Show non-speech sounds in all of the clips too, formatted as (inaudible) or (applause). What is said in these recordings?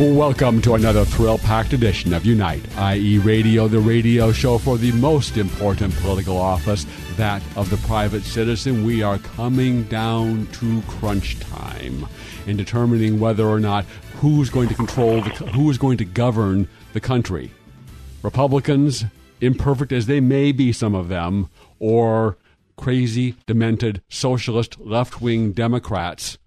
Welcome to another thrill packed edition of Unite, i.e., Radio, the radio show for the most important political office, that of the private citizen. We are coming down to crunch time in determining whether or not who's going to control, the, who is going to govern the country. Republicans, imperfect as they may be, some of them, or crazy, demented, socialist, left wing Democrats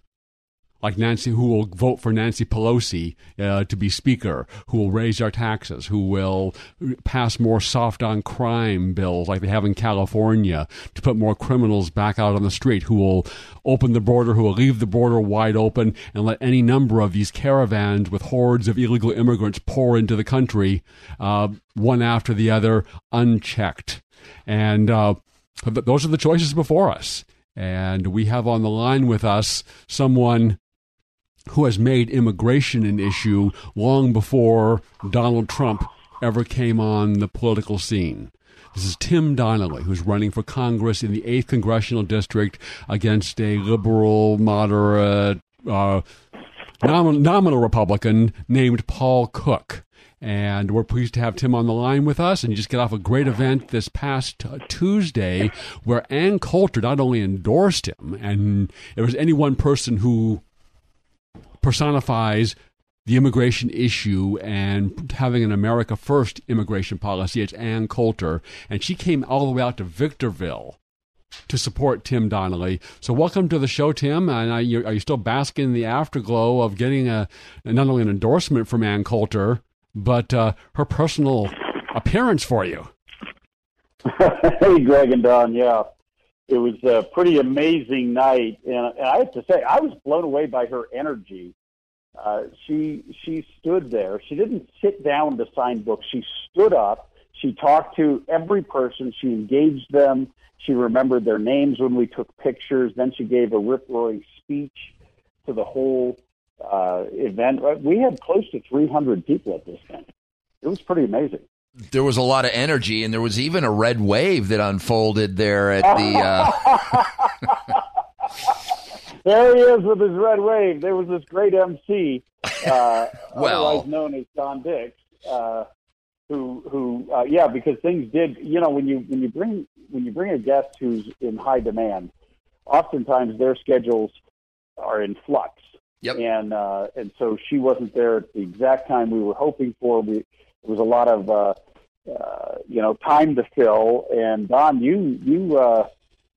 like Nancy, who will vote for Nancy Pelosi uh, to be Speaker, who will raise our taxes, who will pass more soft on crime bills like they have in California to put more criminals back out on the street, who will open the border, who will leave the border wide open and let any number of these caravans with hordes of illegal immigrants pour into the country, uh, one after the other, unchecked. And uh, those are the choices before us. And we have on the line with us someone who has made immigration an issue long before Donald Trump ever came on the political scene. This is Tim Donnelly, who's running for Congress in the 8th Congressional District against a liberal, moderate, uh, nom- nominal Republican named Paul Cook. And we're pleased to have Tim on the line with us and just get off a great event this past uh, Tuesday where Ann Coulter not only endorsed him, and there was any one person who personifies the immigration issue and having an America First immigration policy. It's Ann Coulter, and she came all the way out to Victorville to support Tim Donnelly. So, welcome to the show, Tim. And are you, are you still basking in the afterglow of getting a not only an endorsement from Ann Coulter, but uh, her personal appearance for you? (laughs) hey, Greg and Don. Yeah, it was a pretty amazing night, and, and I have to say, I was blown away by her energy. Uh, she she stood there. She didn't sit down to sign books. She stood up. She talked to every person. She engaged them. She remembered their names when we took pictures. Then she gave a rip roaring speech to the whole uh, event. We had close to 300 people at this thing. It was pretty amazing there was a lot of energy, and there was even a red wave that unfolded there at the. Uh... (laughs) there he is with his red wave. There was this great MC, uh, (laughs) well, otherwise known as Don Dix, uh, who who uh, yeah, because things did. You know, when you when you bring when you bring a guest who's in high demand, oftentimes their schedules are in flux. Yep. And uh, and so she wasn't there at the exact time we were hoping for. We there was a lot of uh, uh, you know time to fill. And Don, you you uh,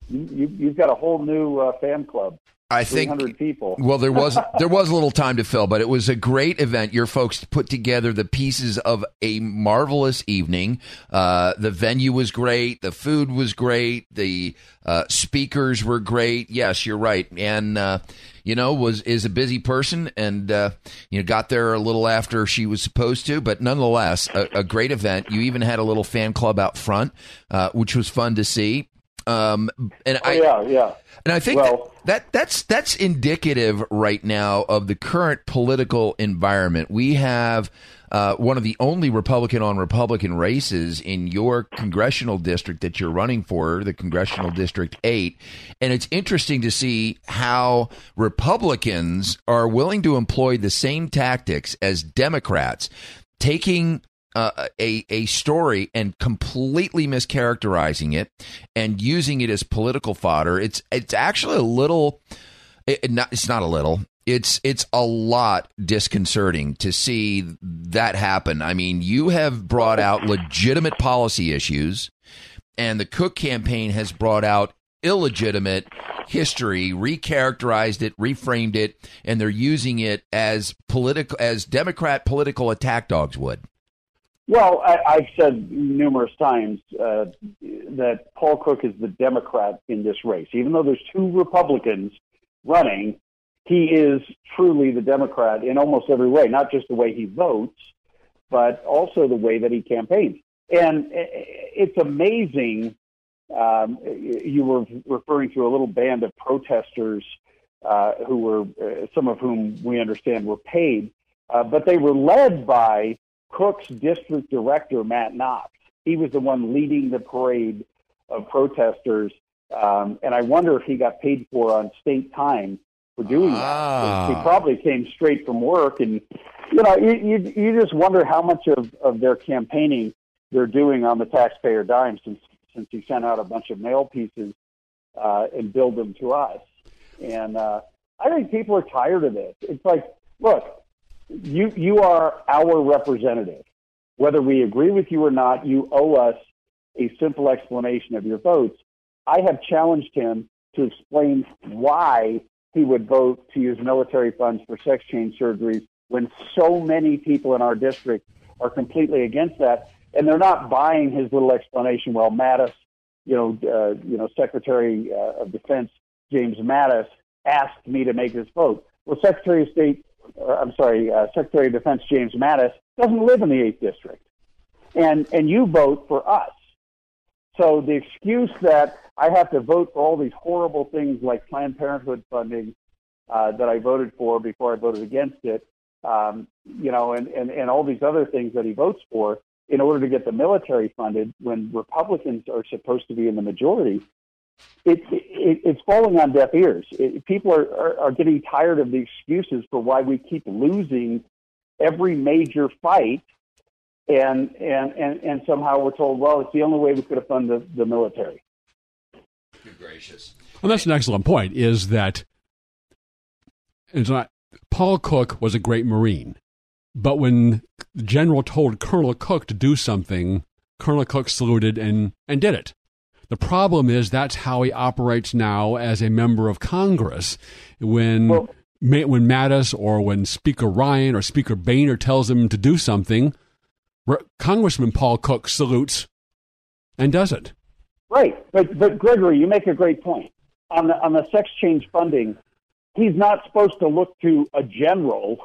you you've got a whole new uh, fan club. I think people. Well, there was (laughs) there was a little time to fill, but it was a great event. Your folks put together the pieces of a marvelous evening. Uh, the venue was great. The food was great. The uh, speakers were great. Yes, you're right. And uh, you know was is a busy person, and uh, you know got there a little after she was supposed to, but nonetheless, a, a great event. You even had a little fan club out front, uh, which was fun to see. Um, and oh, I, yeah, yeah. And I think well, that, that that's that's indicative right now of the current political environment. We have uh, one of the only Republican on Republican races in your congressional district that you're running for, the congressional district eight, and it's interesting to see how Republicans are willing to employ the same tactics as Democrats, taking uh, a a story and completely mischaracterizing it and using it as political fodder. It's it's actually a little. It, not, it's not a little. It's it's a lot disconcerting to see that happen. I mean, you have brought out legitimate policy issues, and the Cook campaign has brought out illegitimate history, recharacterized it, reframed it, and they're using it as political as Democrat political attack dogs would. Well, I, I've said numerous times uh, that Paul Cook is the Democrat in this race. Even though there's two Republicans running, he is truly the Democrat in almost every way, not just the way he votes, but also the way that he campaigns. And it's amazing. Um, you were referring to a little band of protesters uh, who were, uh, some of whom we understand were paid, uh, but they were led by Cook's district director, Matt Knox. He was the one leading the parade of protesters. Um, and I wonder if he got paid for on state time for doing ah. that. He probably came straight from work. And, you know, you, you, you just wonder how much of, of their campaigning they're doing on the taxpayer dime since, since he sent out a bunch of mail pieces uh, and billed them to us. And uh, I think people are tired of this. It's like, look, you you are our representative. Whether we agree with you or not, you owe us a simple explanation of your votes. I have challenged him to explain why he would vote to use military funds for sex change surgeries when so many people in our district are completely against that, and they're not buying his little explanation. Well, Mattis, you know, uh, you know, Secretary uh, of Defense James Mattis asked me to make this vote. Well, Secretary of State I'm sorry, uh, Secretary of Defense James Mattis doesn't live in the eighth district, and and you vote for us. So the excuse that I have to vote for all these horrible things like Planned Parenthood funding uh, that I voted for before I voted against it, um, you know, and, and, and all these other things that he votes for in order to get the military funded when Republicans are supposed to be in the majority, it, it, it's falling on deaf ears. It, people are, are, are getting tired of the excuses for why we keep losing every major fight, and and and, and somehow we're told, well, it's the only way we could have funded the, the military. Good gracious. Well, that's an excellent point. Is that it's not Paul Cook was a great Marine, but when the general told Colonel Cook to do something, Colonel Cook saluted and and did it. The problem is that's how he operates now as a member of Congress. When well, when Mattis or when Speaker Ryan or Speaker Boehner tells him to do something, Congressman Paul Cook salutes and does it. Right, but but Gregory, you make a great point on the on the sex change funding. He's not supposed to look to a general,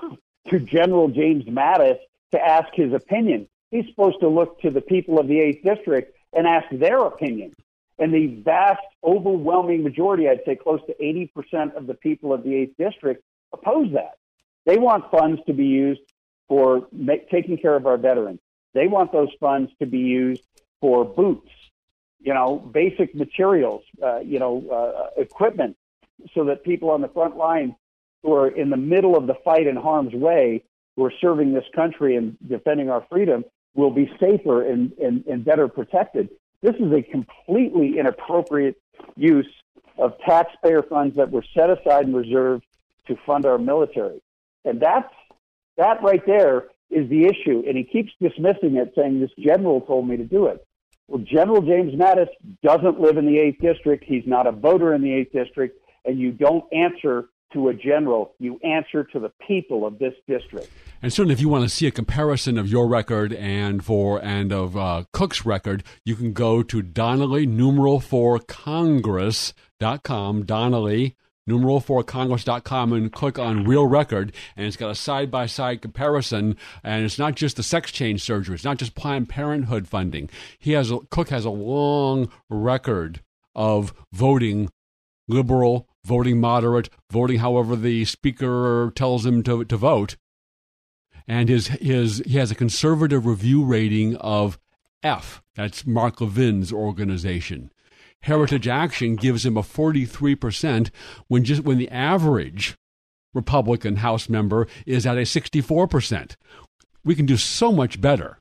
(laughs) to General James Mattis to ask his opinion. He's supposed to look to the people of the eighth district and ask their opinion. And the vast, overwhelming majority, I'd say close to 80% of the people of the 8th District, oppose that. They want funds to be used for taking care of our veterans. They want those funds to be used for boots, you know, basic materials, uh, you know, uh, equipment, so that people on the front line who are in the middle of the fight in harm's way, who are serving this country and defending our freedom, will be safer and, and, and better protected. This is a completely inappropriate use of taxpayer funds that were set aside and reserved to fund our military. And that's, that right there is the issue. And he keeps dismissing it, saying this general told me to do it. Well, General James Mattis doesn't live in the 8th District. He's not a voter in the 8th District. And you don't answer to a general, you answer to the people of this district. And certainly, if you want to see a comparison of your record and for and of uh, Cook's record, you can go to Donnelly numeral for Congress.com, Donnelly numeral for Congress.com, and click on Real Record, and it's got a side by side comparison. And it's not just the sex change surgery, it's not just Planned Parenthood funding. He has a, Cook has a long record of voting liberal, voting moderate, voting however the speaker tells him to, to vote. And his, his, he has a conservative review rating of F. That's Mark Levin's organization. Heritage Action gives him a 43% when just when the average Republican House member is at a 64%. We can do so much better.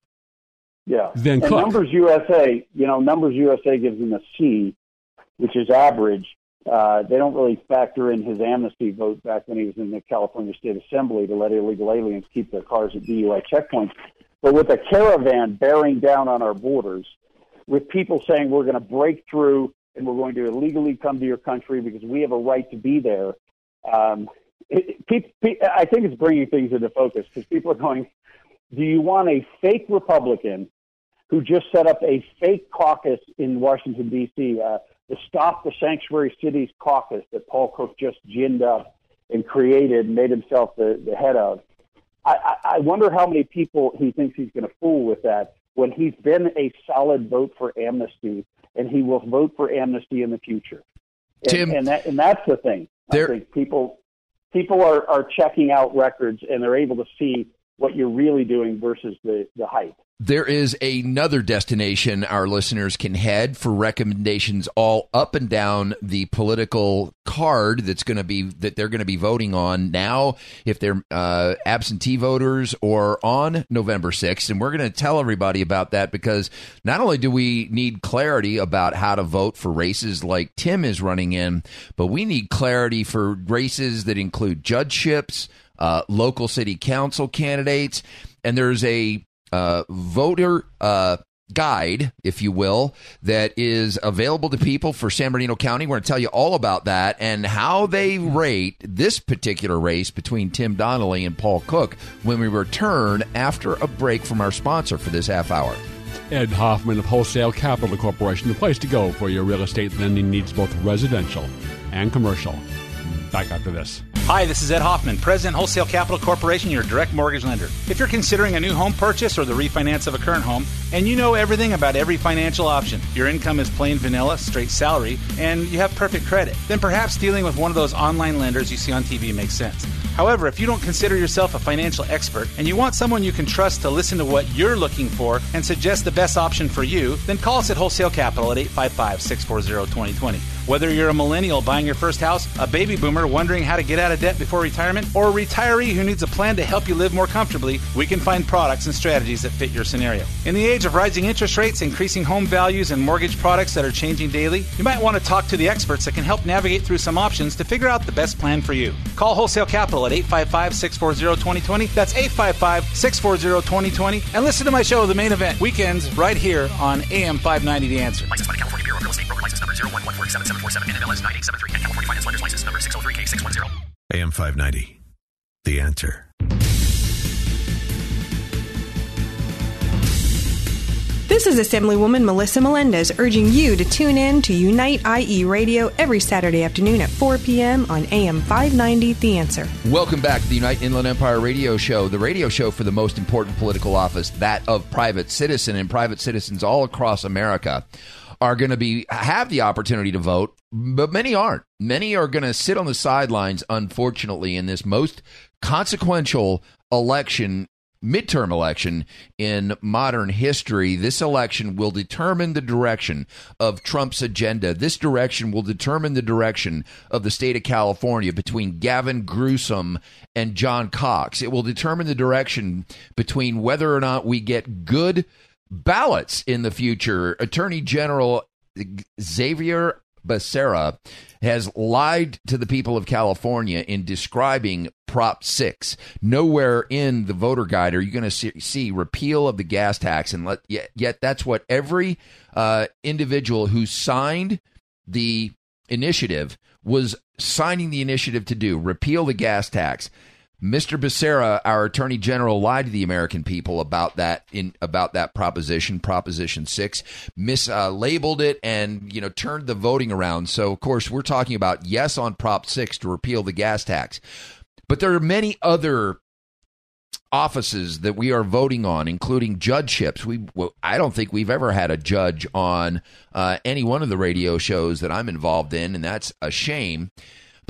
Yeah. Than and Cook. Numbers USA, you know, Numbers USA gives him a C, which is average. Uh, they don't really factor in his amnesty vote back when he was in the California State Assembly to let illegal aliens keep their cars at DUI checkpoints. But with a caravan bearing down on our borders, with people saying we're going to break through and we're going to illegally come to your country because we have a right to be there, um, it, it, I think it's bringing things into focus because people are going, Do you want a fake Republican who just set up a fake caucus in Washington, D.C., uh, the Stop the Sanctuary Cities caucus that Paul Cook just ginned up and created and made himself the, the head of? I, I wonder how many people he thinks he's going to fool with that when he's been a solid vote for amnesty and he will vote for amnesty in the future. And, Tim, and, that, and that's the thing. There, I think people people are, are checking out records and they're able to see what you're really doing versus the, the hype. There is another destination our listeners can head for recommendations all up and down the political card that's going to be that they're going to be voting on now if they're uh, absentee voters or on November 6th and we're going to tell everybody about that because not only do we need clarity about how to vote for races like Tim is running in but we need clarity for races that include judgeships uh, local city council candidates. And there's a uh, voter uh, guide, if you will, that is available to people for San Bernardino County. We're going to tell you all about that and how they rate this particular race between Tim Donnelly and Paul Cook when we return after a break from our sponsor for this half hour. Ed Hoffman of Wholesale Capital Corporation, the place to go for your real estate lending needs, both residential and commercial. Back after this. Hi, this is Ed Hoffman, President Wholesale Capital Corporation, your direct mortgage lender. If you're considering a new home purchase or the refinance of a current home, and you know everything about every financial option, your income is plain vanilla, straight salary, and you have perfect credit, then perhaps dealing with one of those online lenders you see on TV makes sense. However, if you don't consider yourself a financial expert and you want someone you can trust to listen to what you're looking for and suggest the best option for you, then call us at Wholesale Capital at 855 640 2020. Whether you're a millennial buying your first house, a baby boomer wondering how to get out of debt before retirement, or a retiree who needs a plan to help you live more comfortably, we can find products and strategies that fit your scenario. In the age of rising interest rates, increasing home values, and mortgage products that are changing daily, you might want to talk to the experts that can help navigate through some options to figure out the best plan for you. Call Wholesale Capital at 855 640 2020. That's 855 640 2020. And listen to my show, The Main Event, weekends right here on AM 590 The Answer. License by California Bureau of Real Estate Broker License Number 011477747 NMLS 9873 and California Finance Lenders License Number 603K610. AM 590. The answer. This is Assemblywoman Melissa Melendez urging you to tune in to Unite IE Radio every Saturday afternoon at 4 p.m. on AM 590 The Answer. Welcome back to the Unite Inland Empire Radio Show, the radio show for the most important political office, that of private citizen, and private citizens all across America are going to be have the opportunity to vote, but many aren't. Many are going to sit on the sidelines, unfortunately, in this most consequential election midterm election in modern history. This election will determine the direction of Trump's agenda. This direction will determine the direction of the state of California between Gavin Newsom and John Cox. It will determine the direction between whether or not we get good ballots in the future. Attorney General Xavier Becerra has lied to the people of California in describing Prop 6. Nowhere in the voter guide are you going to see, see, repeal of the gas tax, and let, yet, yet that's what every uh, individual who signed the initiative was signing the initiative to do repeal the gas tax. Mr. Becerra, our Attorney General, lied to the American people about that in about that proposition, Proposition Six, mislabeled uh, it, and you know turned the voting around. So, of course, we're talking about yes on Prop Six to repeal the gas tax, but there are many other offices that we are voting on, including judgeships. We, well, I don't think we've ever had a judge on uh, any one of the radio shows that I'm involved in, and that's a shame.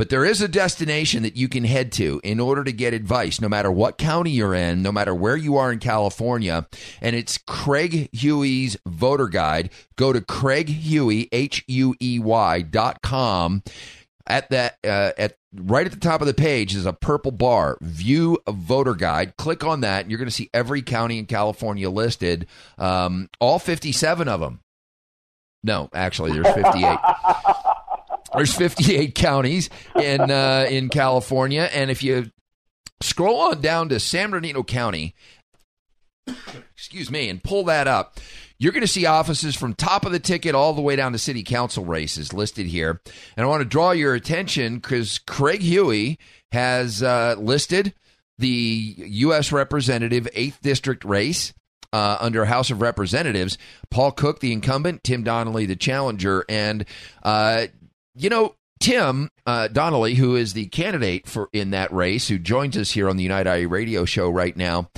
But there is a destination that you can head to in order to get advice, no matter what county you're in, no matter where you are in California. And it's Craig Huey's voter guide. Go to Craig Huey, H U E Y dot com. At that, uh, at right at the top of the page is a purple bar, View a Voter Guide. Click on that, and you're going to see every county in California listed, um, all 57 of them. No, actually, there's 58. (laughs) There's 58 (laughs) counties in uh, in California, and if you scroll on down to San Bernardino County, excuse me, and pull that up, you're going to see offices from top of the ticket all the way down to city council races listed here. And I want to draw your attention because Craig Huey has uh, listed the U.S. Representative 8th District race. Uh, under House of Representatives, Paul Cook, the incumbent, Tim Donnelly, the challenger, and uh, you know Tim uh, Donnelly, who is the candidate for in that race, who joins us here on the United IE radio show right now.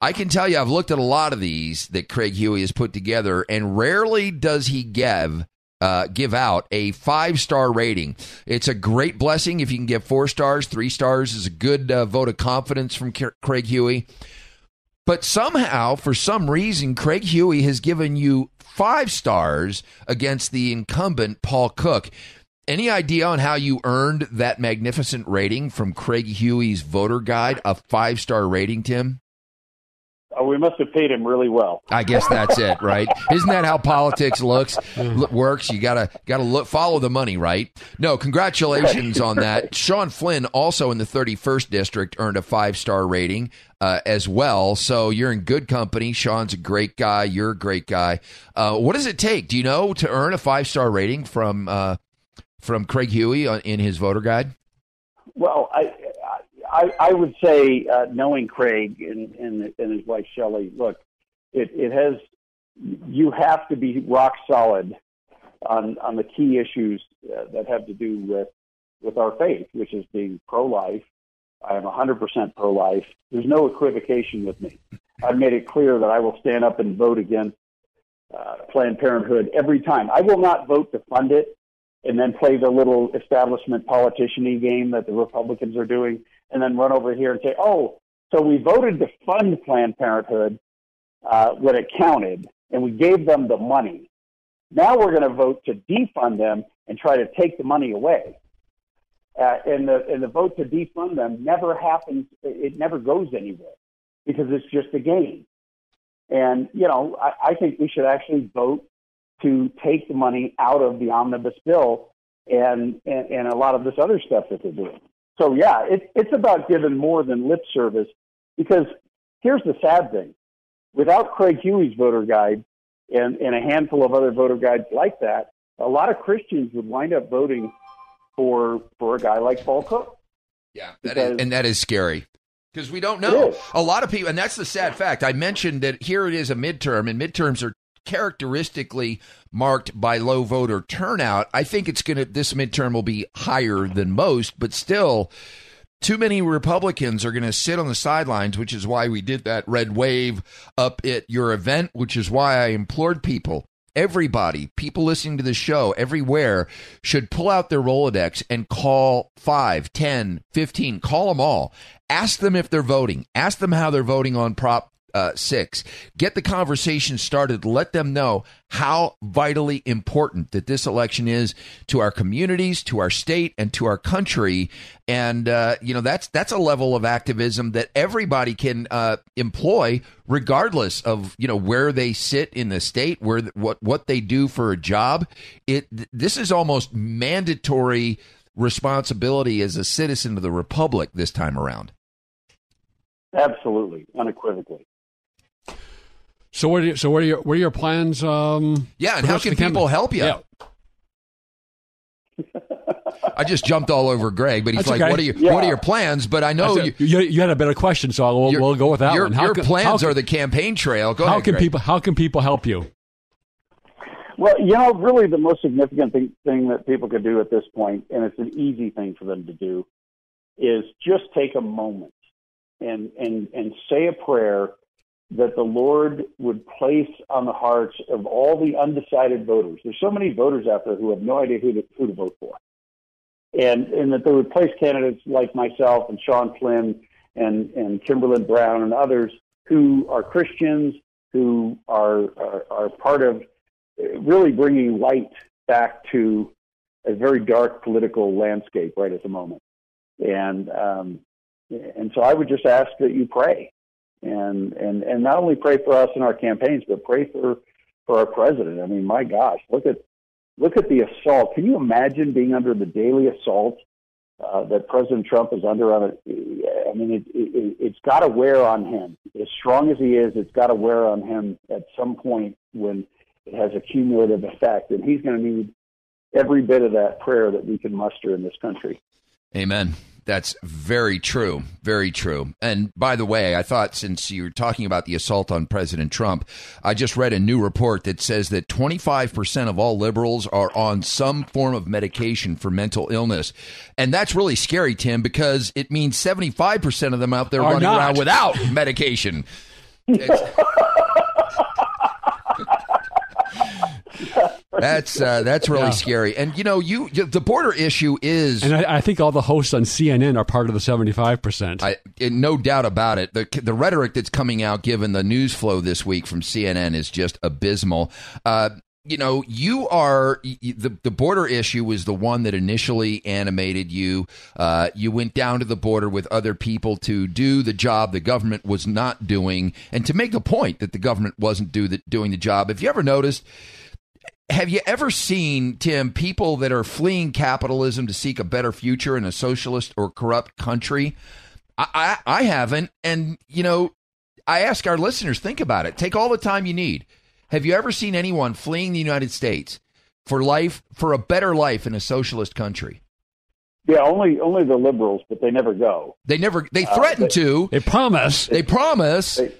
I can tell you, I've looked at a lot of these that Craig Huey has put together, and rarely does he give uh, give out a five star rating. It's a great blessing if you can get four stars. Three stars is a good uh, vote of confidence from Craig Huey. But somehow, for some reason, Craig Huey has given you five stars against the incumbent Paul Cook. Any idea on how you earned that magnificent rating from Craig Huey's voter guide, a five star rating, Tim? Oh, we must have paid him really well. I guess that's it, right? (laughs) Isn't that how politics looks works? You gotta gotta look follow the money, right? No, congratulations on that. (laughs) Sean Flynn, also in the 31st district, earned a five star rating uh, as well. So you're in good company. Sean's a great guy. You're a great guy. Uh, what does it take? Do you know to earn a five star rating from uh, from Craig Huey in his voter guide? Well, I I, I would say, uh, knowing Craig and, and, and his wife Shelley, look, it, it has you have to be rock solid on on the key issues uh, that have to do with with our faith, which is being pro life. I am 100% pro life. There's no equivocation with me. I've made it clear that I will stand up and vote against uh, Planned Parenthood every time. I will not vote to fund it and then play the little establishment politician game that the Republicans are doing and then run over here and say, oh, so we voted to fund Planned Parenthood uh, when it counted, and we gave them the money. Now we're going to vote to defund them and try to take the money away. Uh, and the and the vote to defund them never happens. It never goes anywhere because it's just a game. And you know, I, I think we should actually vote to take the money out of the omnibus bill and, and and a lot of this other stuff that they're doing. So yeah, it, it's about giving more than lip service because here's the sad thing. Without Craig Huey's voter guide and, and a handful of other voter guides like that, a lot of Christians would wind up voting for for a guy like Paul Cook. Yeah, that is, and that is scary because we don't know. A lot of people, and that's the sad fact. I mentioned that here it is a midterm, and midterms are characteristically marked by low voter turnout. I think it's going to, this midterm will be higher than most, but still, too many Republicans are going to sit on the sidelines, which is why we did that red wave up at your event, which is why I implored people. Everybody, people listening to the show everywhere should pull out their Rolodex and call 5, 10, 15, call them all. Ask them if they're voting. Ask them how they're voting on Prop uh, six. Get the conversation started. Let them know how vitally important that this election is to our communities, to our state, and to our country. And uh, you know that's that's a level of activism that everybody can uh, employ, regardless of you know where they sit in the state, where what what they do for a job. It this is almost mandatory responsibility as a citizen of the republic this time around. Absolutely, unequivocally. So what? Are you, so what are your what are your plans? Um, yeah, and how can people help you? Yeah. I just jumped all over Greg, but he's That's like, okay. "What are your Yeah. What are your plans?" But I know said, you, you, you had a better question, so we'll, Your- we'll go with that your, one. How your can- plans how can- are the campaign trail. Go how ahead, can Greg. people how can people help you? Well, you know, really the most significant thing, thing that people could do at this point, and it's an easy thing for them to do, is just take a moment and and and say a prayer that the Lord would place on the hearts of all the undecided voters. There's so many voters out there who have no idea who to, who to vote for, and and that they would place candidates like myself and Sean Flynn and and Kimberlin Brown and others who are Christians who are are, are part of really bringing light back to a very dark political landscape right at the moment. And um, and so I would just ask that you pray, and and and not only pray for us in our campaigns, but pray for for our president. I mean, my gosh, look at look at the assault. Can you imagine being under the daily assault uh, that President Trump is under? On it, I mean, it, it, it's got to wear on him. As strong as he is, it's got to wear on him at some point when it has a cumulative effect, and he's going to need every bit of that prayer that we can muster in this country. Amen. That's very true. Very true. And by the way, I thought since you're talking about the assault on President Trump, I just read a new report that says that 25% of all liberals are on some form of medication for mental illness. And that's really scary, Tim, because it means 75% of them out there Are running not. around without (laughs) medication. (laughs) That's uh, that's really Yeah. scary, and you know, you the border issue is And I, I think all the hosts on CNN are part of the 75%. I, no doubt about it. The the rhetoric that's coming out, given the news flow this week from CNN, is just abysmal. Uh, you know, you are the the border issue was the one that initially animated you. Uh, you went down to the border with other people to do the job the government was not doing, and to make the point that the government wasn't do the, doing the job. Have you ever noticed? Have you ever seen, Tim, people that are fleeing capitalism to seek a better future in a socialist or corrupt country? I, I, I haven't. And, you know, I ask our listeners, think about it. Take all the time you need. Have you ever seen anyone fleeing the United States for life, for a better life in a socialist country? Yeah, only only the liberals, but they never go. They never, they Uh, threaten they- to, they promise. they promise. They,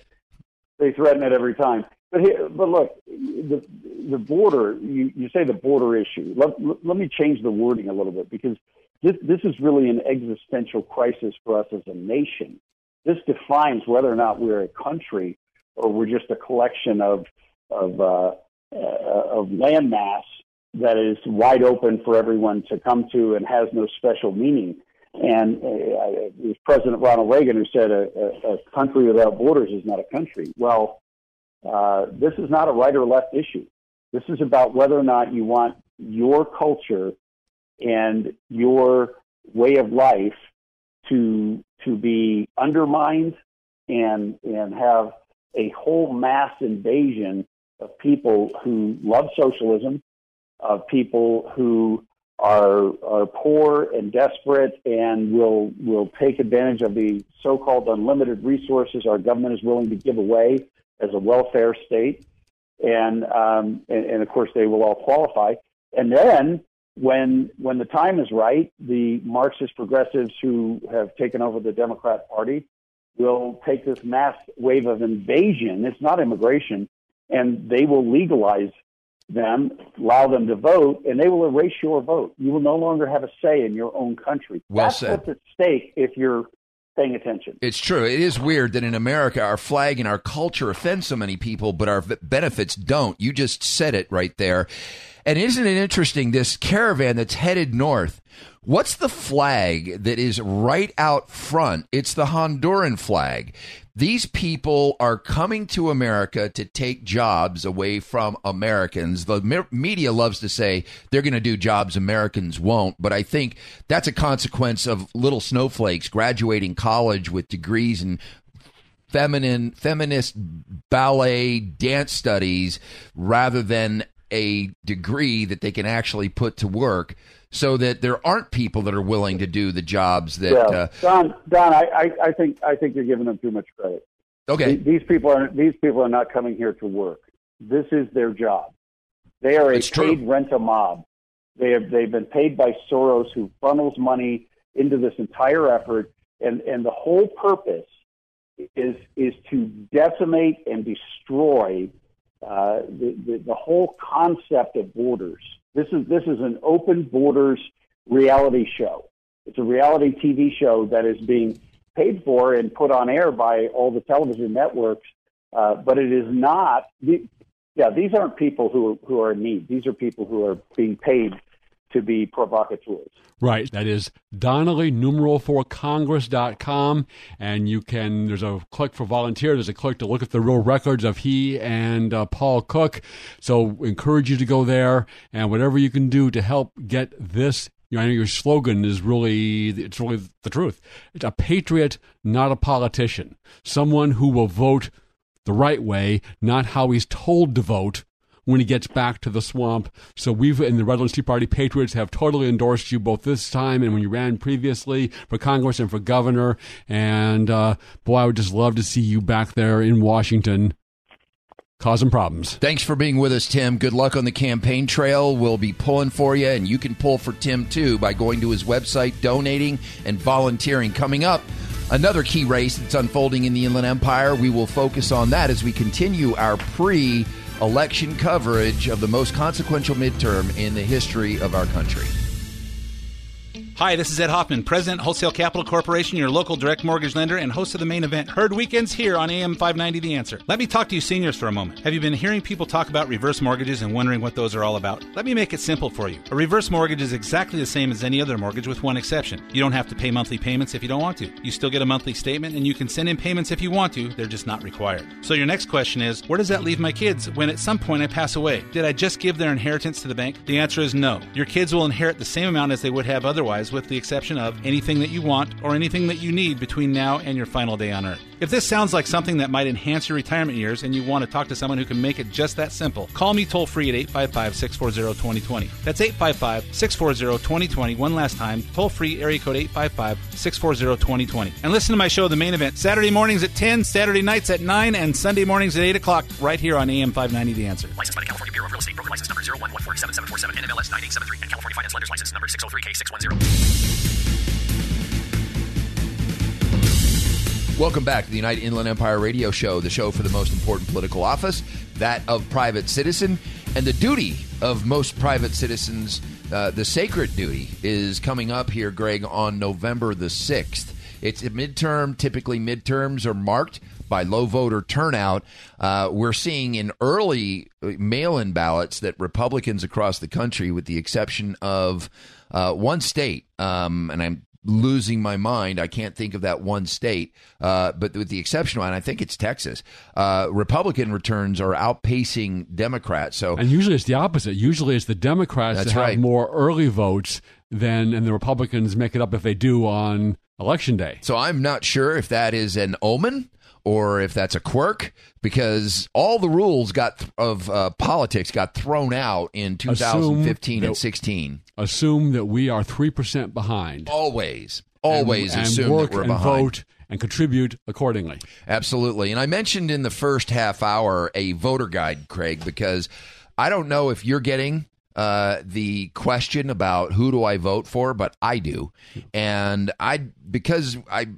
they threaten it every time. But here, but look, the the border. You, you say the border issue. Let, let, me change the wording a little bit because this this is really an existential crisis for us as a nation. This defines whether or not we're a country or we're just a collection of of uh, uh, of landmass that is wide open for everyone to come to and has no special meaning. And uh, it was President Ronald Reagan who said a, a, a country without borders is not a country. Well, uh, this is not a right or left issue. This is about whether or not you want your culture and your way of life to to be undermined and and have a whole mass invasion of people who love socialism, of people who are are poor and desperate and will will take advantage of the so-called unlimited resources our government is willing to give away as a welfare state, and um, and, and of course they will all qualify. And then when when the time is right, the Marxist progressives who have taken over the Democrat Party will take this mass wave of invasion. It's not immigration, and they will legalize them, allow them to vote, and they will erase your vote. You will no longer have a say in your own country. Well That's said. what's at stake if you're paying attention. It's true. It is weird that in America, our flag and our culture offend so many people, but our benefits don't. You just said it right there. And isn't it interesting? This caravan that's headed north. What's the flag that is right out front? It's the Honduran flag. These people are coming to America to take jobs away from Americans. The me- media loves to say they're going to do jobs Americans won't, but I think that's a consequence of little snowflakes graduating college with degrees in feminine feminist ballet dance studies rather than a degree that they can actually put to work so that there aren't people that are willing to do the jobs that yeah, uh, Don, Don, I, I, I think I think you're giving them too much credit. okay These people are these people are not coming here to work. This is their job. They are a It's true. paid rent a mob. They have they've been paid by Soros, who funnels money into this entire effort, and and the whole purpose is is to decimate and destroy uh, the, the the whole concept of borders. This is this is an open borders reality show. It's a reality TV show that is being paid for and put on air by all the television networks, uh, but it is not. The, yeah, these aren't people who who are in need. These are people who are being paid to be provocateurs. Right. That is Donnelly numeral for Congress.com. And you can, there's a click for volunteer. There's a click to look at the real records of he and uh, Paul Cook. So encourage you to go there and whatever you can do to help get this. You know, I know your slogan is really, it's really the truth. It's a patriot, not a politician. Someone who will vote the right way, not how he's told to vote when he gets back to the swamp. So we've in the Redlands Tea Party Patriots have totally endorsed you both this time and when you ran previously for Congress and for governor. And uh, boy, I would just love to see you back there in Washington causing problems. Thanks for being with us, Tim. Good luck on the campaign trail. We'll be pulling for you, and you can pull for Tim too by going to his website, donating, and volunteering. Coming up, another key race that's unfolding in the Inland Empire. We will focus on that as we continue our pre election coverage of the most consequential midterm in the history of our country. Hi, this is Ed Hoffman, President, Wholesale Capital Corporation, your local direct mortgage lender, and host of the main event, Heard Weekends here on AM 590 The Answer. Let me talk to you seniors for a moment. Have you been hearing people talk about reverse mortgages and wondering what those are all about? Let me make it simple for you. A reverse mortgage is exactly the same as any other mortgage with one exception. You don't have to pay monthly payments if you don't want to. You still get a monthly statement and you can send in payments if you want to, they're just not required. So your next question is, where does that leave my kids when at some point I pass away? Did I just give their inheritance to the bank? The answer is no. Your kids will inherit the same amount as they would have otherwise with the exception of anything that you want or anything that you need between now and your final day on earth. If this sounds like something that might enhance your retirement years and you want to talk to someone who can make it just that simple, call me toll free at 855 640 2020. That's 855 640 2020. One last time, toll free area code 855 640 2020. And listen to my show, The Main Event, Saturday mornings at 10, Saturday nights at 9, and Sunday mornings at 8 o'clock, right here on AM 590 The Answer. Licensed by the California Bureau of Real Estate. Broker license number 011477747 NMLS 9873 and California Finance Lenders license number 603K610. Welcome back to the United Inland Empire Radio Show, the show for the most important political office, that of private citizen. And the duty of most private citizens, uh, the sacred duty, is coming up here, Greg, on November the 6th. It's a midterm. Typically, midterms are marked by low voter turnout. Uh, we're seeing in early mail in ballots that Republicans across the country, with the exception of uh, one state, um, and I'm losing my mind. I can't think of that one state, uh, but with the exception of, and I think it's Texas, uh, Republican returns are outpacing Democrats. So, And usually it's the opposite. Usually it's the Democrats that have right. more early votes than, and the Republicans make it up if they do on election day. so I'm not sure if that is an omen or if that's a quirk because all the rules got th- of uh, politics got thrown out in 2015 and that- 16. Assume that we are 3% behind. Always, always and, and assume work that we're behind. and vote and contribute accordingly. Absolutely. And I mentioned in the first half hour a voter guide, Craig, because I don't know if you're getting uh, the question about who do I vote for, but I do. And I, because I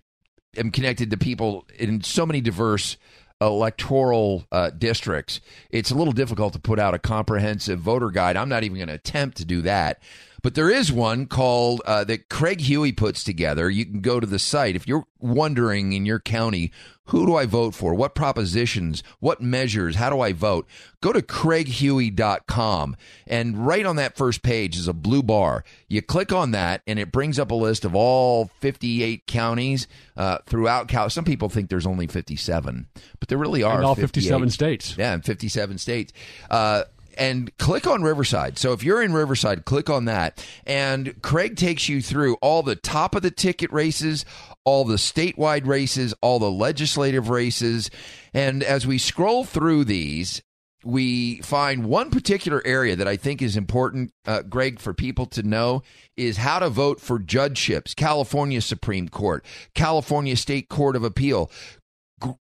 am connected to people in so many diverse electoral uh, districts, it's a little difficult to put out a comprehensive voter guide. I'm not even going to attempt to do that. But there is one called uh, that Craig Huey puts together. You can go to the site if you're wondering in your county who do I vote for, what propositions, what measures, how do I vote. Go to craighuey.com and right on that first page is a blue bar. You click on that and it brings up a list of all 58 counties uh, throughout Cal. Some people think there's only 57, but there really are And all 58. 57 states. Yeah, in 57 states. Uh, and click on Riverside. So if you're in Riverside, click on that. And Craig takes you through all the top of the ticket races, all the statewide races, all the legislative races. And as we scroll through these, we find one particular area that I think is important, uh, Greg, for people to know is how to vote for judgeships, California Supreme Court, California State Court of Appeal.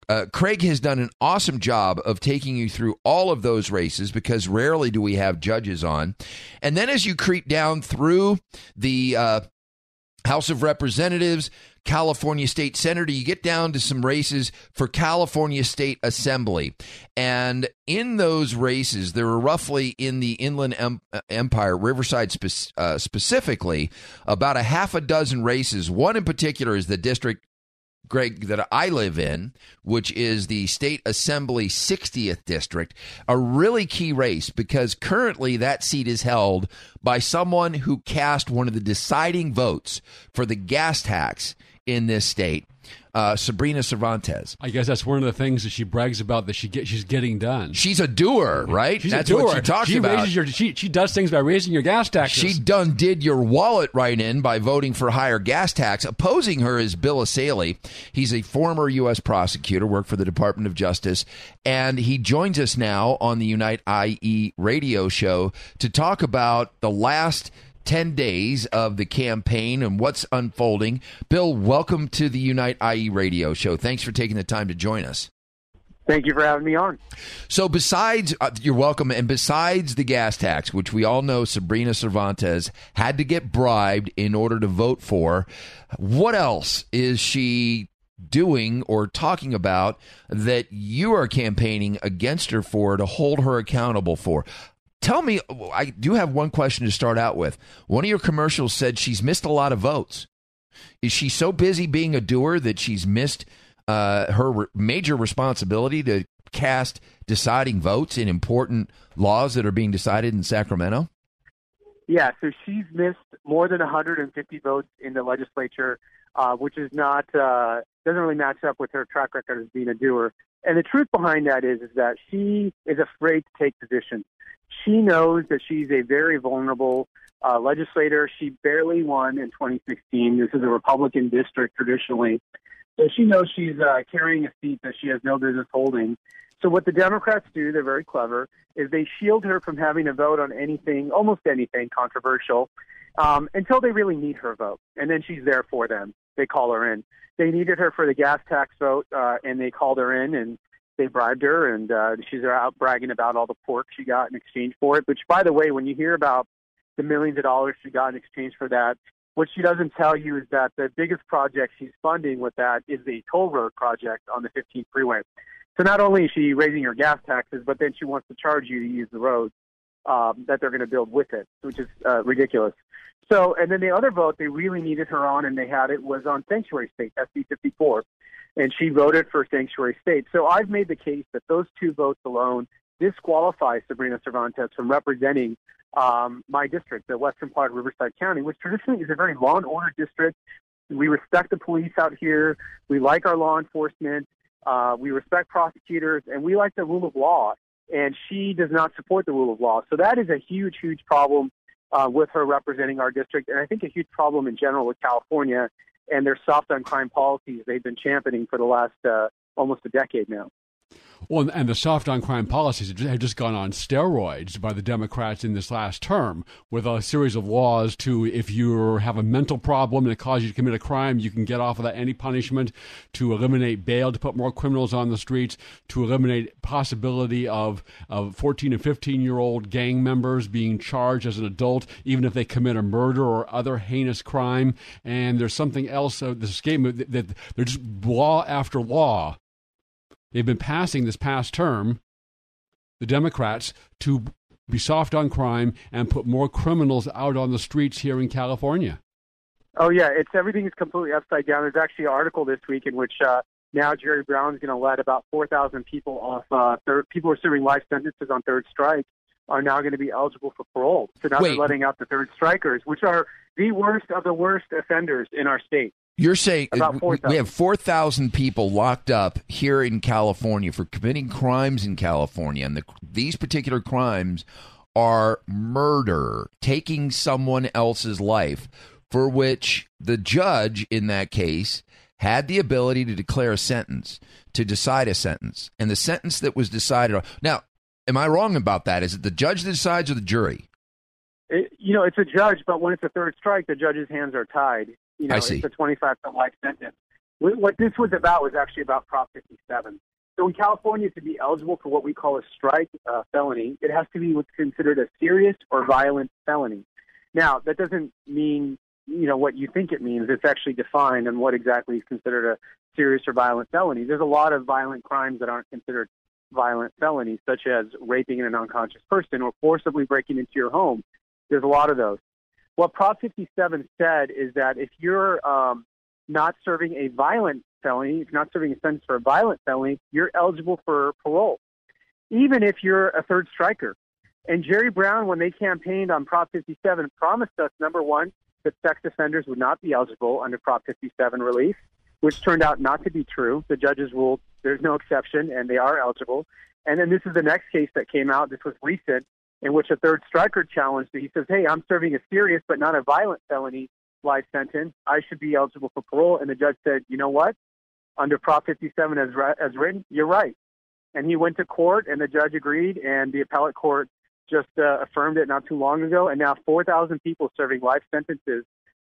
Uh, Craig has done an awesome job of taking you through all of those races because rarely do we have judges on. And then as you creep down through the uh, House of Representatives, California State Senator, you get down to some races for California State Assembly. And in those races, there are roughly in the Inland em- Empire, Riverside spe- uh, specifically, about a half a dozen races. One in particular is the district Greg, that I live in, which is the State Assembly 60th District, a really key race because currently that seat is held by someone who cast one of the deciding votes for the gas tax in this state, uh, Sabrina Cervantes. I guess that's one of the things that she brags about that she get, she's getting done. She's a doer, right? She's That's a doer. what she talks she about. Raises your, she, she does things by raising your gas taxes. She done did your wallet right in by voting for higher gas tax. Opposing her is Bill Essayli. He's a former U.S. prosecutor, worked for the Department of Justice, and he joins us now on the Unite IE radio show to talk about the last 10 days of the campaign and what's unfolding. Bill, welcome to the Unite IE radio show. Thanks for taking the time to join us. Thank you for having me on. So, besides, uh, you're welcome. And besides the gas tax, which we all know Sabrina Cervantes had to get bribed in order to vote for, what else is she doing or talking about that you are campaigning against her for to hold her accountable for? Tell me, I do have one question to start out with. One of your commercials said she's missed a lot of votes. Is she so busy being a doer that she's missed uh, her re- major responsibility to cast deciding votes in important laws that are being decided in Sacramento? Yeah, so she's missed more than 150 votes in the legislature, uh, which is not uh, doesn't really match up with her track record as being a doer. And the truth behind that is, is that she is afraid to take positions. She knows that she's a very vulnerable uh, legislator. She barely won in 2016. This is a Republican district traditionally. So she knows she's uh, carrying a seat that she has no business holding. So what the Democrats do, they're very clever, is they shield her from having a vote on anything, almost anything controversial, um, until they really need her vote, and then she's there for them. They call her in. They needed her for the gas tax vote, uh, and they called her in and they bribed her, and uh, she's out bragging about all the pork she got in exchange for it. Which, by the way, when you hear about the millions of dollars she got in exchange for that, what she doesn't tell you is that the biggest project she's funding with that is the toll road project on the 15th freeway. So not only is she raising her gas taxes, but then she wants to charge you to use the roads um, that they're going to build with it, which is uh, ridiculous. So, and then the other vote they really needed her on, and they had it was on sanctuary state, SB 54, and she voted for sanctuary state. So I've made the case that those two votes alone disqualify Sabrina Cervantes from representing um, my district, the western part of Riverside County, which traditionally is a very law and order district. We respect the police out here. We like our law enforcement. Uh, we respect prosecutors, and we like the rule of law. And she does not support the rule of law. So that is a huge, huge problem uh, with her representing our district, and I think a huge problem in general with California and their soft on crime policies they've been championing for the last uh, almost a decade now. Well, and the soft on crime policies have just gone on steroids by the Democrats in this last term with a series of laws to if you have a mental problem and it causes you to commit a crime, you can get off without any punishment, to eliminate bail, to put more criminals on the streets, to eliminate possibility of, of 14 and 15 year old gang members being charged as an adult, even if they commit a murder or other heinous crime. And there's something else, uh, this escape that, that there's law after law they've been passing this past term, the Democrats, to be soft on crime and put more criminals out on the streets here in California. Oh yeah, it's everything is completely upside down. There's actually an article this week in which uh, now Jerry Brown is going to let about 4,000 people off. Uh, third, people who are serving life sentences on third strike are now going to be eligible for parole. So now Wait. they're letting out the third strikers, which are the worst of the worst offenders in our state. You're saying uh, About we- 4,000. we have 4,000 people locked up here in California for committing crimes in California, and the, these particular crimes are murder, taking someone else's life, for which the judge in that case had the ability to declare a sentence, to decide a sentence, and the sentence that was decided on. Now, am I wrong about that? Is it the judge that decides or the jury? It, you know, it's a judge, but when it's a third strike, the judge's hands are tied. You know, I see. it's a 25 to life sentence. What what this was about was actually about Prop 57. So in California, to be eligible for what we call a strike uh, felony, it has to be what's considered a serious or violent felony. Now, that doesn't mean you know what you think it means. It's actually defined and what exactly is considered a serious or violent felony. There's a lot of violent crimes that aren't considered violent felonies, such as raping an unconscious person or forcibly breaking into your home. There's a lot of those. What Prop 57 said is that if you're um, not serving a violent felony, if you're not serving a sentence for a violent felony, you're eligible for parole, even if you're a third striker. And Jerry Brown, when they campaigned on Prop 57, promised us number one that sex offenders would not be eligible under Prop 57 relief, which turned out not to be true. The judges ruled there's no exception, and they are eligible. And then this is the next case that came out. This was recent, in which a third striker challenged it. He says, "Hey, I'm serving a serious but not a violent felony life sentence. I should be eligible for parole." And the judge said, "You know what? Under Prop 57 as as written, you're right." And he went to court, and the judge agreed, and the appellate court just uh, affirmed it not too long ago. And now 4,000 people serving life sentences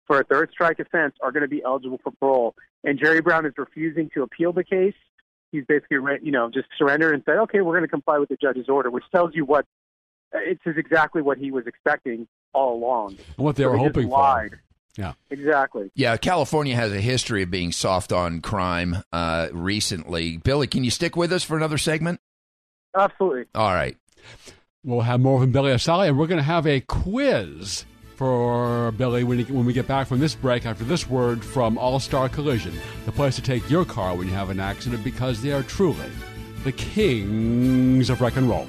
for a third strike offense are going to be eligible for parole. And Jerry Brown is refusing to appeal the case. he's basically you know just surrendered and said, okay, we're going to comply with the judge's order, which tells you what it's exactly what he was expecting all along. What they So were he hoping lied. for. Yeah. Exactly. Yeah, California has a history of being soft on crime uh, recently. Billy, can you stick with us for another segment? Absolutely. All right. We'll have more from Billy Essayli, and we're going to have a quiz for Billy when, he, when we get back from this break after this word from All Star Collision, the place to take your car when you have an accident because they are truly the kings of wreck and roll.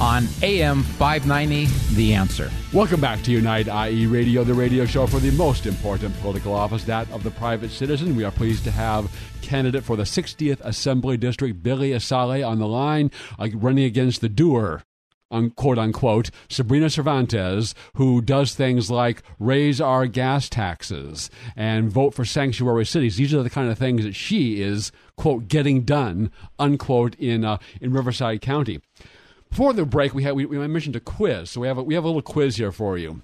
on AM 590 The Answer. Welcome back to Unite IE Radio, the radio show for the most important political office, that of the private citizen. We are pleased to have candidate for the 60th Assembly District, Billy Essayli, on the line, uh, running against the doer. Un, quote unquote, Sabrina Cervantes, who does things like raise our gas taxes and vote for sanctuary cities. These are the kind of things that she is, quote, getting done, unquote, in, uh, in Riverside County. Before the break, we, had, we, we mentioned a quiz, so we have a, we have a little quiz here for you.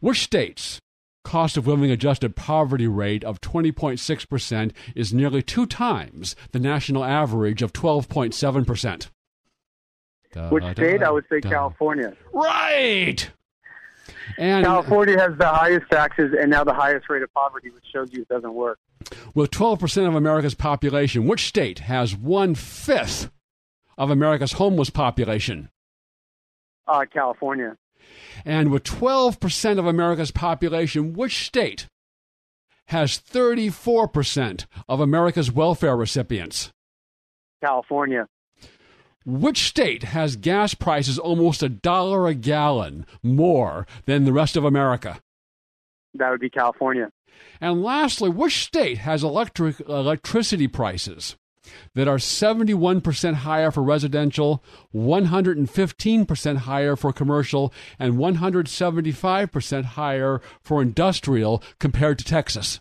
Which states cost of living adjusted poverty rate of 20.6% is nearly two times the national average of 12.7%? Which state? I would say California. Right. And California has the highest taxes and now the highest rate of poverty, which shows you it doesn't work. with 12% of America's population, which state has one fifth of America's homeless population? Uh, California. And with 12% of America's population, which state has 34% of America's welfare recipients? California. Which state has gas prices almost a dollar a gallon more than the rest of America? That would be California. And lastly, which state has electric electricity prices that are 71% higher for residential, 115% higher for commercial, and 175% higher for industrial compared to Texas?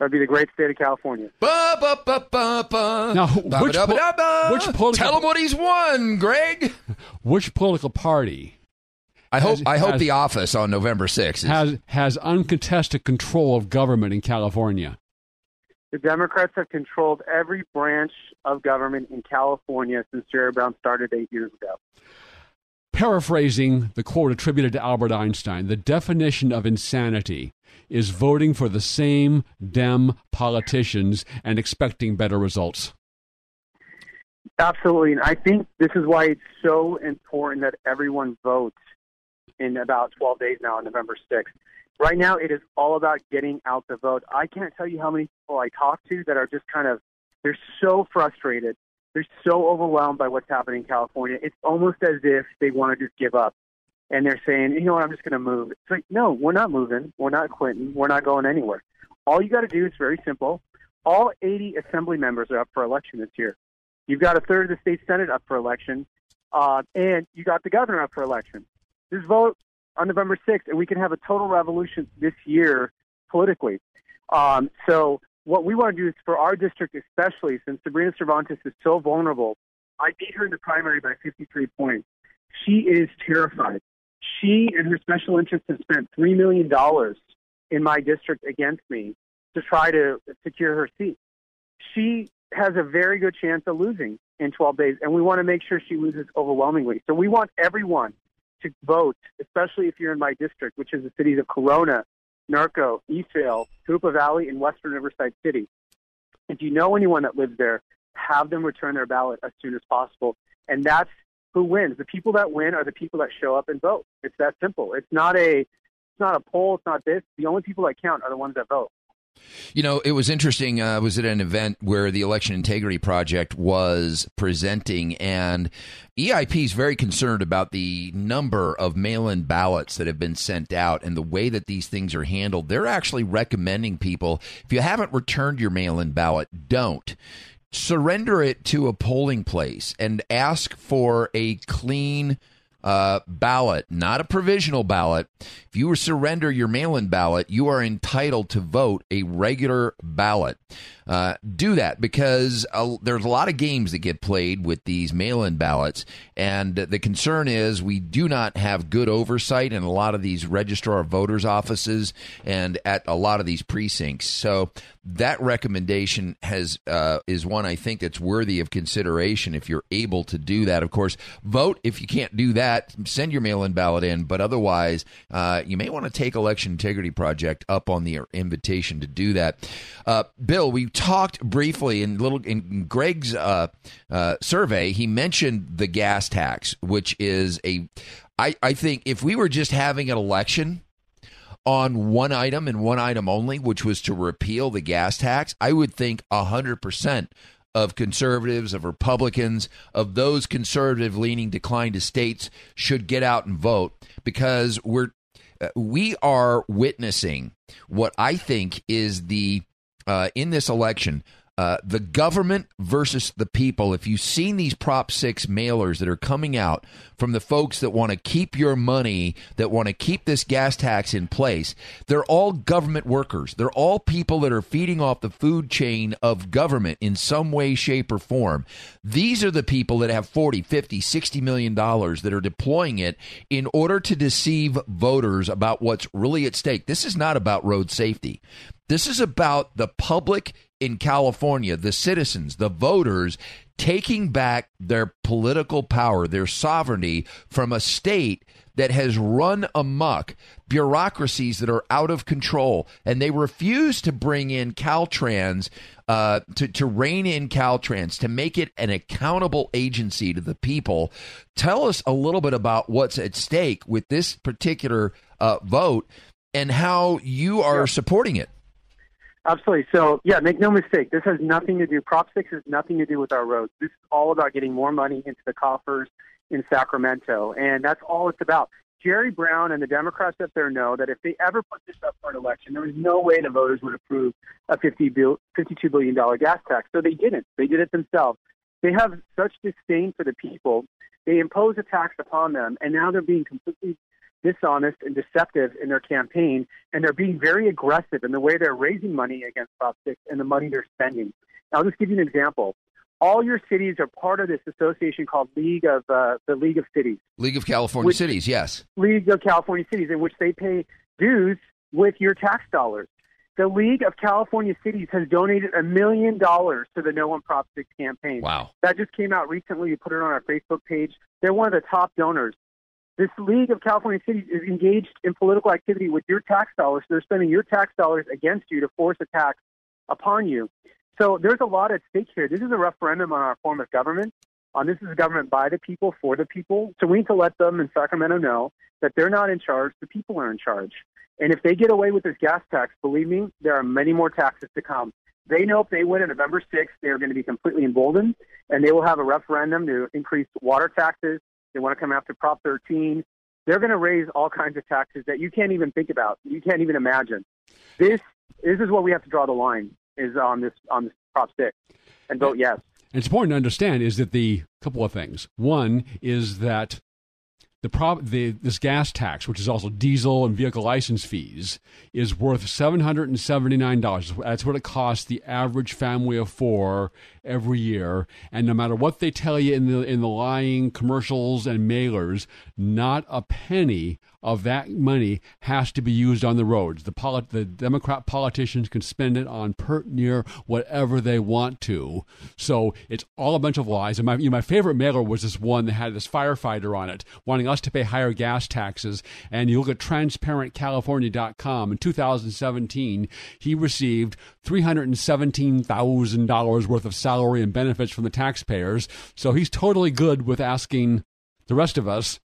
That would be the great state of California. Ba, ba, ba, ba, ba. Now, Ba, which ba, da, po- ba. which political- Tell him what he's won, Greg. (laughs) Which political party I hope Has- I hope has- the office on November 6th. Is, has has uncontested control of government in California? The Democrats have controlled every branch of government in California since Jerry Brown started eight years ago. Paraphrasing the quote attributed to Albert Einstein, the definition of insanity is voting for the same Dem politicians and expecting better results. Absolutely. And I think this is why it's so important that everyone votes in about 12 days now on November 6th. Right now, it is all about getting out the vote. I can't tell you how many people I talk to that are just kind of, they're so frustrated. They're so overwhelmed by what's happening in California. It's almost as if they want to just give up. And they're saying, you know what, I'm just going to move. It's like, no, we're not moving. We're not quitting. We're not going anywhere. All you got to do is very simple. All 80 assembly members are up for election this year. You've got a third of the state senate up for election, uh, and you got the governor up for election. Just vote on November 6th, and we can have a total revolution this year politically. Um, so what we want to do is for our district, especially since Sabrina Cervantes is so vulnerable. I beat her in the primary by 53 points. She is terrified. She and her special interests have spent $3 million in my district against me to try to secure her seat. She has a very good chance of losing in 12 days, and we want to make sure she loses overwhelmingly. So we want everyone to vote, especially if you're in my district, which is the cities of Corona, Norco, Eastvale, Jurupa Valley, and Western Riverside City. If you know anyone that lives there, have them return their ballot as soon as possible. And that's who wins. The people that win are the people that show up and vote. It's that simple. It's not a it's not a poll, it's not this. The only people that count are the ones that vote. You know, it was interesting. Uh, I was at an event where the Election Integrity Project was presenting, and EIP is very concerned about the number of mail in ballots that have been sent out and the way that these things are handled. They're actually recommending people, if you haven't returned your mail in ballot, don't. Surrender it to a polling place and ask for a clean uh, ballot, not a provisional ballot. If you surrender your mail in ballot, you are entitled to vote a regular ballot. Uh, do that because uh, there's a lot of games that get played with these mail in ballots. And the concern is we do not have good oversight in a lot of these registrar of voters offices and at a lot of these precincts. So that recommendation has uh, is one I think that's worthy of consideration if you're able to do that. Of course, vote if you can't do that. Send your mail-in ballot in, but otherwise, uh, you may want to take Election Integrity Project up on the invitation to do that. Uh, Bill, we talked briefly in little in Greg's uh, uh, survey. He mentioned the gas tax, which is a I, I think if we were just having an election on one item and one item only, which was to repeal the gas tax, I would think 100% of conservatives, of Republicans, of those conservative leaning declined states should get out and vote because we're uh, we are witnessing what I think is the uh, in this election uh, the government versus the people. If you've seen these Prop 6 mailers that are coming out from the folks that want to keep your money, that want to keep this gas tax in place, they're all government workers. They're all people that are feeding off the food chain of government in some way, shape, or form. These are the people that have 40, 50, 60 million dollars that are deploying it in order to deceive voters about what's really at stake. This is not about road safety. This is about the public in California, the citizens, the voters, taking back their political power, their sovereignty from a state that has run amok, bureaucracies that are out of control, and they refuse to bring in Caltrans, uh, to, to rein in Caltrans, to make it an accountable agency to the people. Tell us a little bit about what's at stake with this particular uh, vote and how you are yeah. supporting it. Absolutely. So, yeah, make no mistake. This has nothing to do. Prop six has nothing to do with our roads. This is all about getting more money into the coffers in Sacramento, and that's all it's about. Jerry Brown and the Democrats up there know that if they ever put this up for an election, there was no way the voters would approve a $52 billion gas tax. So they didn't. They did it themselves. They have such disdain for the people. They impose a tax upon them, and now they're being completely dishonest and deceptive in their campaign, and they're being very aggressive in the way they're raising money against Prop 6 and the money they're spending. I'll just give you an example. All your cities are part of this association called League of uh, the League of Cities. League of California which, Cities, yes. League of California Cities, in which they pay dues with your tax dollars. The League of California Cities has donated a million dollars to the No One Prop 6 campaign. Wow. That just came out recently. We put it on our Facebook page. They're one of the top donors. This League of California Cities is engaged in political activity with your tax dollars. They're spending your tax dollars against you to force a tax upon you. So there's a lot at stake here. This is a referendum on our form of government. On this is a government by the people for the people. So we need to let them in Sacramento know that they're not in charge. The people are in charge. And if they get away with this gas tax, believe me, there are many more taxes to come. They know if they win on November 6th, they are going to be completely emboldened, and they will have a referendum to increase water taxes, they want to come after Prop 13. They're going to raise all kinds of taxes that you can't even think about. You can't even imagine. This this is what we have to draw the line is on this on this Prop 6 and vote yes. And it's important to understand is that the couple of things. One is that the, prob- the this gas tax, which is also diesel and vehicle license fees, is worth seven hundred and seventy nine dollars. That's what it costs the average family of four every year. And no matter what they tell you in the in the lying commercials and mailers, not a penny of that money has to be used on the roads. The, polit- the Democrat politicians can spend it on pert near whatever they want to. So it's all a bunch of lies. And my, you know, my favorite mailer was this one that had this firefighter on it wanting us to pay higher gas taxes. And you look at transparentcalifornia.com in 2017, he received $317,000 worth of salary and benefits from the taxpayers. So he's totally good with asking the rest of us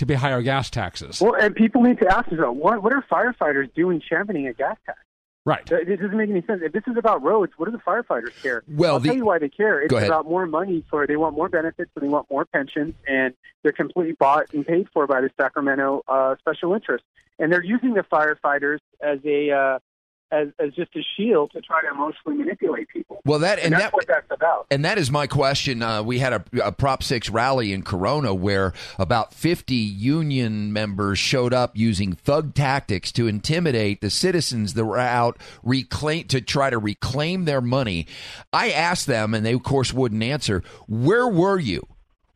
to pay higher gas taxes. Well, and people need to ask themselves, what, what are firefighters doing championing a gas tax? Right. It doesn't make any sense. If this is about roads, what do the firefighters care? Well, I'll the- tell you why they care. It's about more money for they want more benefits and they want more pensions, and they're completely bought and paid for by the Sacramento uh, special interest, and they're using the firefighters as a uh, as as just a shield to try to emotionally manipulate people. Well, that and that's that what that's about. And that is my question. Uh, we had a, a Prop 6 rally in Corona where about 50 union members showed up using thug tactics to intimidate the citizens that were out reclaim, to try to reclaim their money. I asked them, and they, of course, wouldn't answer, where were you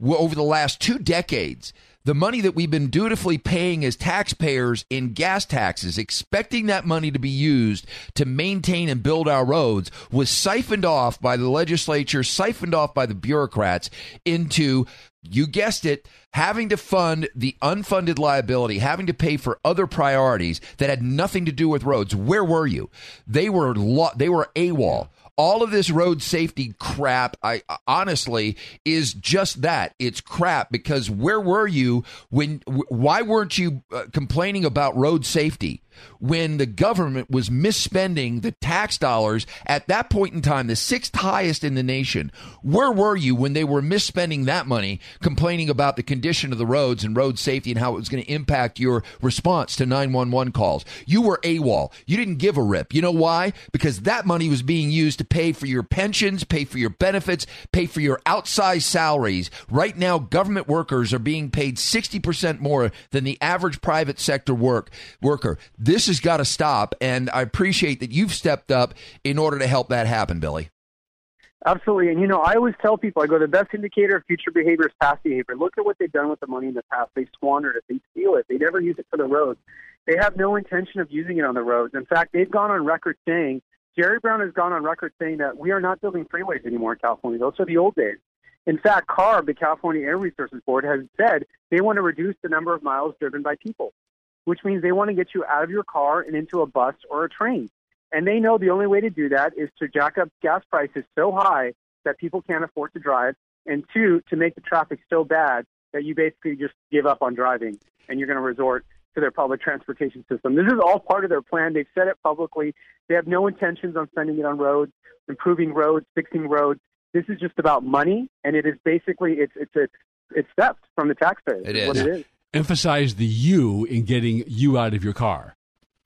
over the last two decades? The money that we've been dutifully paying as taxpayers in gas taxes, expecting that money to be used to maintain and build our roads, was siphoned off by the legislature, siphoned off by the bureaucrats into, you guessed it, having to fund the unfunded liability, having to pay for other priorities that had nothing to do with roads. Where were you? They were lo- they were AWOL all of this road safety crap i honestly is just that. It's crap because where were you when why weren't you uh, complaining about road safety when the government was misspending the tax dollars at that point in time the sixth highest in the nation. Where were you when they were misspending that money complaining about the condition of the roads and road safety and how it was going to impact your response to 911 calls? You were AWOL. You didn't give a rip. You know why? Because that money was being used to pay for your pensions pay for your benefits pay for your outsized salaries. Right now government workers are being paid 60% more than the average private sector work worker this has got to stop and i appreciate that you've stepped up in order to help that happen billy Absolutely. And, you know, I always tell people, I go, the best indicator of future behavior is past behavior. Look at what they've done with the money in the past. They squandered it. They steal it. They never use it for the roads. They have no intention of using it on the roads. In fact, they've gone on record saying, Jerry Brown has gone on record saying that we are not building freeways anymore in California. Those are the old days. In fact, CARB, the California Air Resources Board, has said they want to reduce the number of miles driven by people, which means they want to get you out of your car and into a bus or a train. And they know the only way to do that is to jack up gas prices so high that people can't afford to drive, and two, to make the traffic so bad that you basically just give up on driving and you're going to resort to their public transportation system. This is all part of their plan. They've said it publicly. They have no intentions on spending it on roads, improving roads, fixing roads. This is just about money, and it is basically it's it's it's, it's theft from the taxpayers. It is what it is. Emphasize the you in getting you out of your car.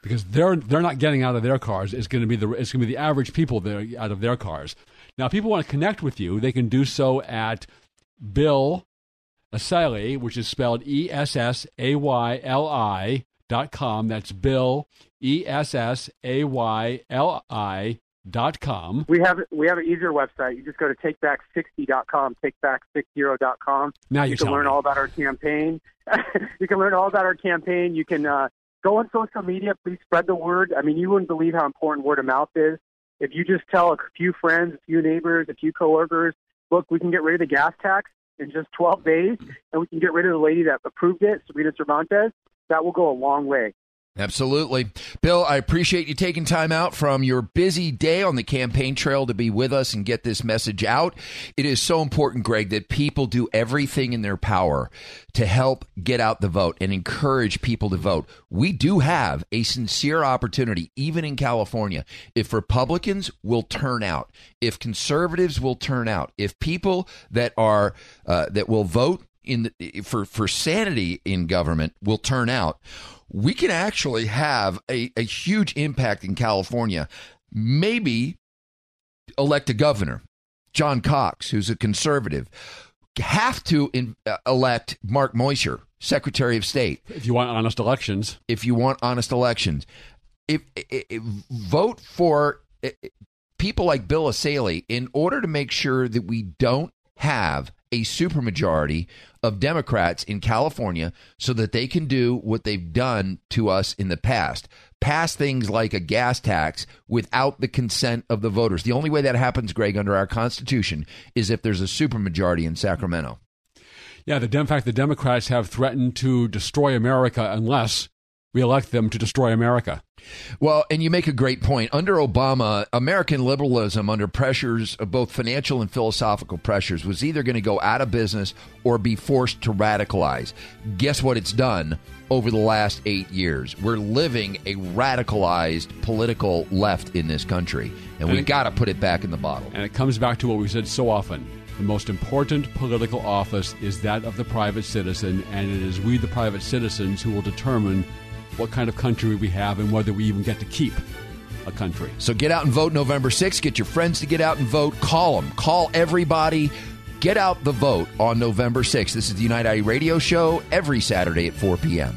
Because they're they're not getting out of their cars. It's going to be the it's going to be the average people that out of their cars. Now, if people want to connect with you, they can do so at Bill Essayli, which is spelled E S S A Y L I dot com. That's Bill E S S A Y L I dot com. We have we have an easier website. You just go to takeback60.com, takeback60.com. Now you you're can learn me. all about our campaign. (laughs) you can learn all about our campaign. You can uh, go on social media. Please spread the word. I mean, you wouldn't believe how important word of mouth is. If you just tell a few friends, a few neighbors, a few coworkers, look, we can get rid of the gas tax in just 12 days, and we can get rid of the lady that approved it, Sabrina Cervantes. That will go a long way. Absolutely. Bill, I appreciate you taking time out from your busy day on the campaign trail to be with us and get this message out. It is so important, Greg, that people do everything in their power to help get out the vote and encourage people to vote. We do have a sincere opportunity, even in California, if Republicans will turn out, if conservatives will turn out, if people that are uh, that will vote in the, for for sanity in government will turn out, we can actually have a, a huge impact in California. Maybe elect a governor, John Cox, who's a conservative, have to in, uh, elect Mark Meuser, Secretary of State. If you want honest elections, If you want honest elections, if, if, if vote for people like Bill Essayli in order to make sure that we don't have a supermajority of Democrats in California so that they can do what they've done to us in the past. Pass things like a gas tax without the consent of the voters. The only way that happens, Greg, under our Constitution is if there's a supermajority in Sacramento. yeah. The in fact, the Democrats have threatened to destroy America unless we we elect them to destroy America. Well, and you make a great point. Under Obama, American liberalism, under pressures of both financial and philosophical pressures, was either going to go out of business or be forced to radicalize. Guess what it's done over the last eight years? We're living a radicalized political left in this country, and, And we it- got to put it back in the bottle. And it comes back to what we said so often. The most important political office is that of the private citizen, and it is we, the private citizens, who will determine what kind of country we have and whether we even get to keep a country. So get out and vote November 6th. Get your friends to get out and vote. Call them. Call everybody. Get out the vote on November 6th. This is the United IE radio show every Saturday at 4 p.m.